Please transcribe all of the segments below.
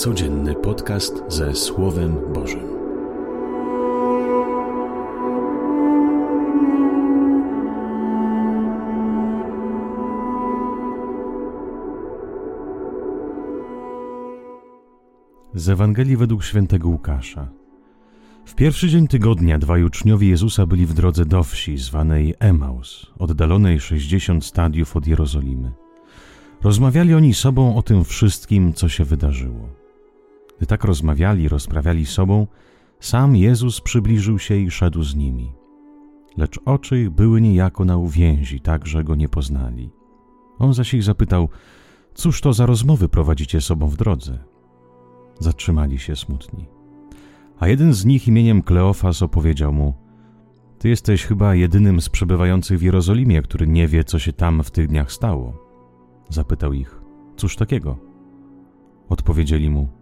Codzienny podcast ze Słowem Bożym. Z Ewangelii według świętego Łukasza. W pierwszy dzień tygodnia dwaj uczniowie Jezusa byli w drodze do wsi zwanej Emaus, oddalonej 60 stadiów od Jerozolimy. Rozmawiali oni sobą o tym wszystkim, co się wydarzyło. Gdy tak rozmawiali, rozprawiali sobą, sam Jezus przybliżył się i szedł z nimi. Lecz oczy ich były niejako na uwięzi, tak że go nie poznali. On zaś ich zapytał, cóż to za rozmowy prowadzicie sobą w drodze? Zatrzymali się smutni. A jeden z nich imieniem Kleofas opowiedział mu, ty jesteś chyba jedynym z przebywających w Jerozolimie, który nie wie, co się tam w tych dniach stało. Zapytał ich, cóż takiego? Odpowiedzieli mu,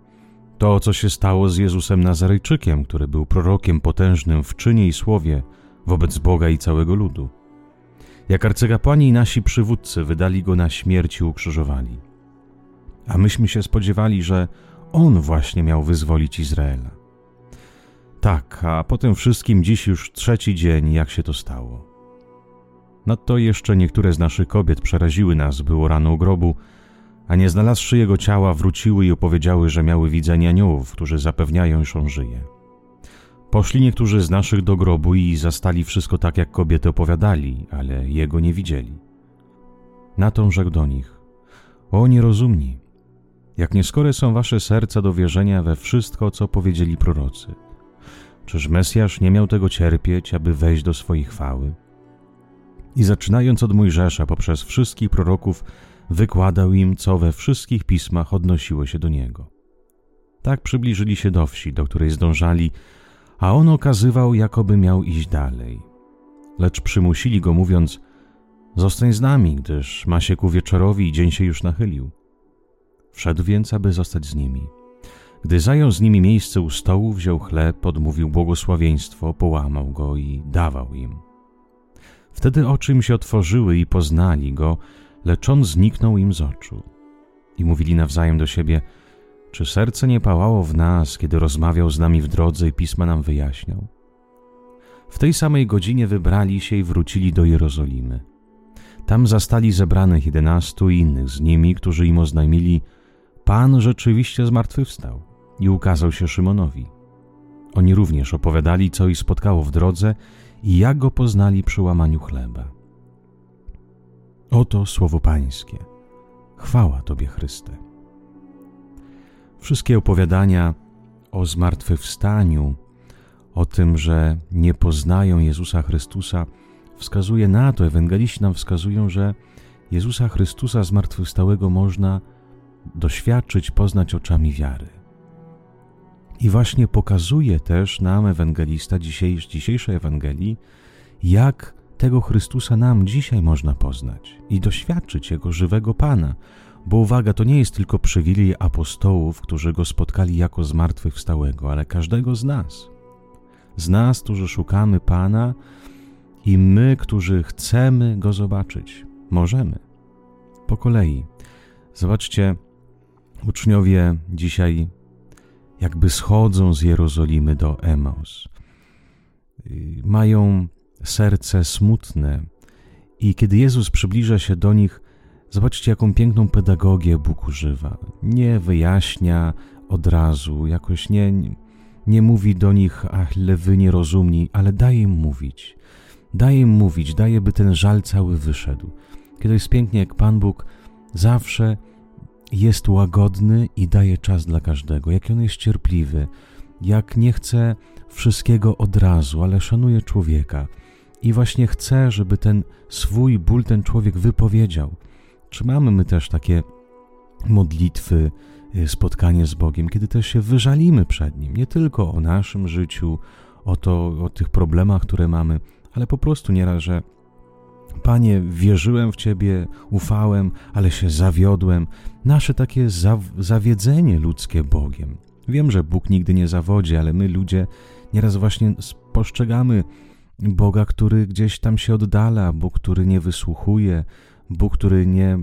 to, co się stało z Jezusem Nazarejczykiem, który był prorokiem potężnym w czynie i słowie wobec Boga i całego ludu. Jak arcykapłani i nasi przywódcy wydali go na śmierć i ukrzyżowali. A myśmy się spodziewali, że on właśnie miał wyzwolić Izraela. Tak, a potem wszystkim dziś już trzeci dzień, jak się to stało. Nadto jeszcze niektóre z naszych kobiet przeraziły nas, było rano u grobu, a nie znalazłszy jego ciała, wróciły i opowiedziały, że miały widzenie aniołów, którzy zapewniają, iż on żyje. Poszli niektórzy z naszych do grobu i zastali wszystko tak, jak kobiety opowiadali, ale jego nie widzieli. Na to rzekł do nich: O nierozumni, jak nieskore są wasze serca do wierzenia we wszystko, co powiedzieli prorocy. Czyż Mesjasz nie miał tego cierpieć, aby wejść do swojej chwały? i zaczynając od Mojżesza poprzez wszystkich proroków, wykładał im, co we wszystkich pismach odnosiło się do niego. Tak przybliżyli się do wsi, do której zdążali, a on okazywał, jakoby miał iść dalej. Lecz przymusili go, mówiąc: Zostań z nami, gdyż ma się ku wieczorowi i dzień się już nachylił. Wszedł więc, aby zostać z nimi. Gdy zajął z nimi miejsce u stołu, wziął chleb, odmówił błogosławieństwo, połamał go i dawał im. Wtedy oczy im się otworzyły i poznali go, lecz on zniknął im z oczu. I mówili nawzajem do siebie, czy serce nie pałało w nas, kiedy rozmawiał z nami w drodze i pisma nam wyjaśniał? W tej samej godzinie wybrali się i wrócili do Jerozolimy. Tam zastali zebranych jedenastu i innych z nimi, którzy im oznajmili, Pan rzeczywiście zmartwychwstał i ukazał się Szymonowi. Oni również opowiadali, co ich spotkało w drodze i jak go poznali przy łamaniu chleba. Oto słowo Pańskie. Chwała Tobie, Chryste. Wszystkie opowiadania o zmartwychwstaniu, o tym, że nie poznają Jezusa Chrystusa, wskazuje na to, ewangeliści nam wskazują, że Jezusa Chrystusa zmartwychwstałego można doświadczyć, poznać oczami wiary. I właśnie pokazuje też nam ewangelista dzisiejsz, dzisiejszej Ewangelii, jak tego Chrystusa nam dzisiaj można poznać i doświadczyć Jego żywego Pana. Bo uwaga, to nie jest tylko przywilej apostołów, którzy Go spotkali jako zmartwychwstałego, ale każdego z nas. Z nas, którzy szukamy Pana i my, którzy chcemy Go zobaczyć. Możemy. Po kolei. Zobaczcie, uczniowie dzisiaj jakby schodzą z Jerozolimy do Emaus. Mają serce smutne i kiedy Jezus przybliża się do nich, zobaczcie, jaką piękną pedagogię Bóg używa. Nie wyjaśnia od razu, jakoś nie, nie mówi do nich, ach, lewy nierozumni, ale daje im mówić. Daje im mówić, daje, by ten żal cały wyszedł. Kiedy jest pięknie, jak Pan Bóg zawsze jest łagodny i daje czas dla każdego, jak on jest cierpliwy, jak nie chce wszystkiego od razu, ale szanuje człowieka i właśnie chce, żeby ten swój ból ten człowiek wypowiedział. Czy mamy my też takie modlitwy, y, spotkanie z Bogiem, kiedy też się wyżalimy przed Nim, nie tylko o naszym życiu, o, to, o tych problemach, które mamy, ale po prostu nieraz, że Panie, wierzyłem w Ciebie, ufałem, ale się zawiodłem. Nasze takie zawiedzenie ludzkie Bogiem. Wiem, że Bóg nigdy nie zawodzi, ale my ludzie nieraz właśnie postrzegamy Boga, który gdzieś tam się oddala, Bóg, który nie wysłuchuje, Bóg, który nie,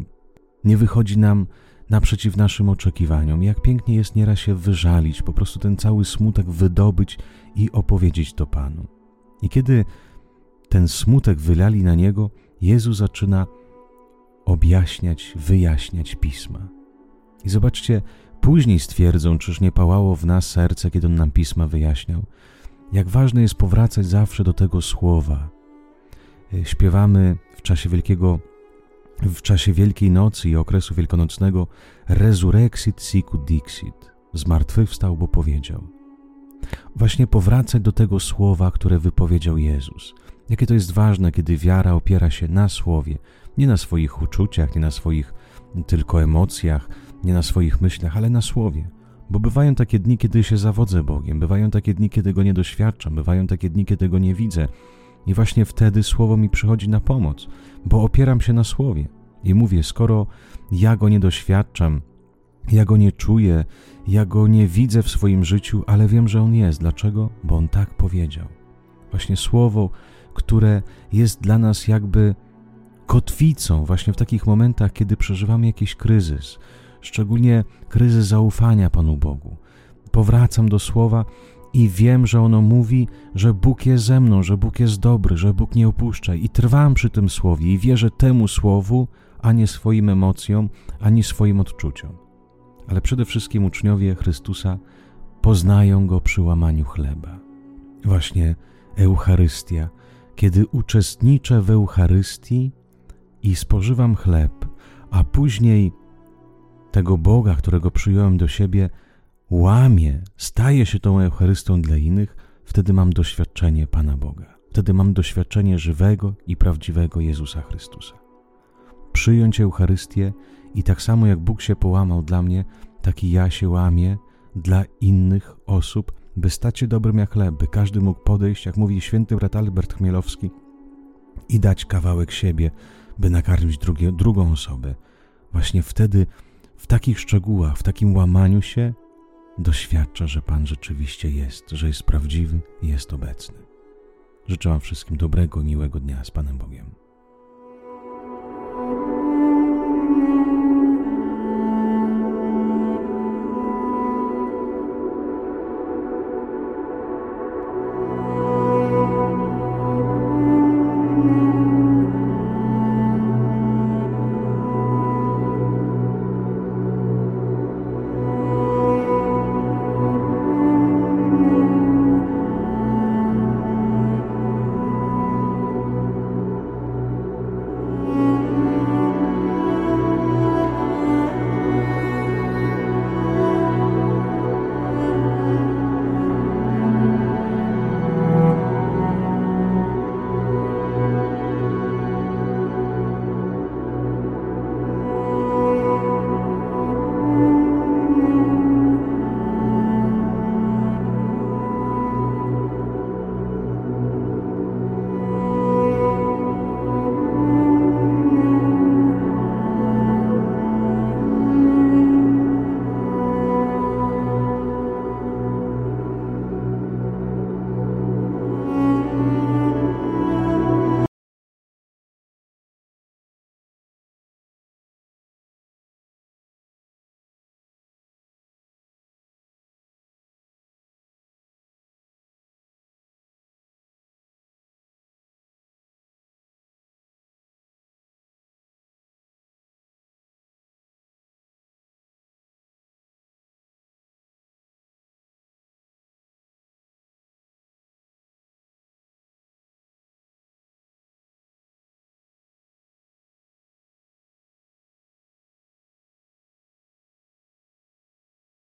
nie wychodzi nam naprzeciw naszym oczekiwaniom. Jak pięknie jest nieraz się wyżalić, po prostu ten cały smutek wydobyć i opowiedzieć to Panu. I kiedy ten smutek wylali na niego, Jezus zaczyna objaśniać, wyjaśniać pisma. I zobaczcie, później stwierdzą, czyż nie pałało w nas serce, kiedy on nam pisma wyjaśniał. Jak ważne jest powracać zawsze do tego słowa. E, śpiewamy w czasie wielkiego w czasie Wielkiej Nocy i okresu wielkanocnego Resurrexit sicut dixit, zmartwychwstał, bo powiedział. Właśnie powracać do tego słowa, które wypowiedział Jezus. Jakie to jest ważne, kiedy wiara opiera się na słowie, nie na swoich uczuciach, nie na swoich tylko emocjach, nie na swoich myślach, ale na słowie. Bo bywają takie dni, kiedy się zawodzę Bogiem, bywają takie dni, kiedy go nie doświadczam, bywają takie dni, kiedy go nie widzę. I właśnie wtedy słowo mi przychodzi na pomoc, bo opieram się na słowie. I mówię, skoro ja go nie doświadczam, ja go nie czuję, ja go nie widzę w swoim życiu, ale wiem, że on jest. Dlaczego? Bo on tak powiedział. Właśnie słowo, które jest dla nas jakby kotwicą, właśnie w takich momentach, kiedy przeżywamy jakiś kryzys, szczególnie kryzys zaufania Panu Bogu. Powracam do słowa i wiem, że ono mówi, że Bóg jest ze mną, że Bóg jest dobry, że Bóg nie opuszcza i trwam przy tym słowie i wierzę temu słowu, a nie swoim emocjom, ani swoim odczuciom. Ale przede wszystkim uczniowie Chrystusa poznają Go przy łamaniu chleba. Właśnie Eucharystia. Kiedy uczestniczę w Eucharystii i spożywam chleb, a później tego Boga, którego przyjąłem do siebie, łamie, staje się tą Eucharystią dla innych, wtedy mam doświadczenie Pana Boga. Wtedy mam doświadczenie żywego i prawdziwego Jezusa Chrystusa. Przyjąć Eucharystię i tak samo jak Bóg się połamał dla mnie, tak i ja się łamię dla innych osób, by stać się dobrym jak chleb, by każdy mógł podejść, jak mówi święty brat Albert Chmielowski, i dać kawałek siebie, by nakarmić drugie, drugą osobę. Właśnie wtedy, w takich szczegółach, w takim łamaniu się, doświadcza, że Pan rzeczywiście jest, że jest prawdziwy i jest obecny. Życzę Wam wszystkim dobrego, miłego dnia z Panem Bogiem.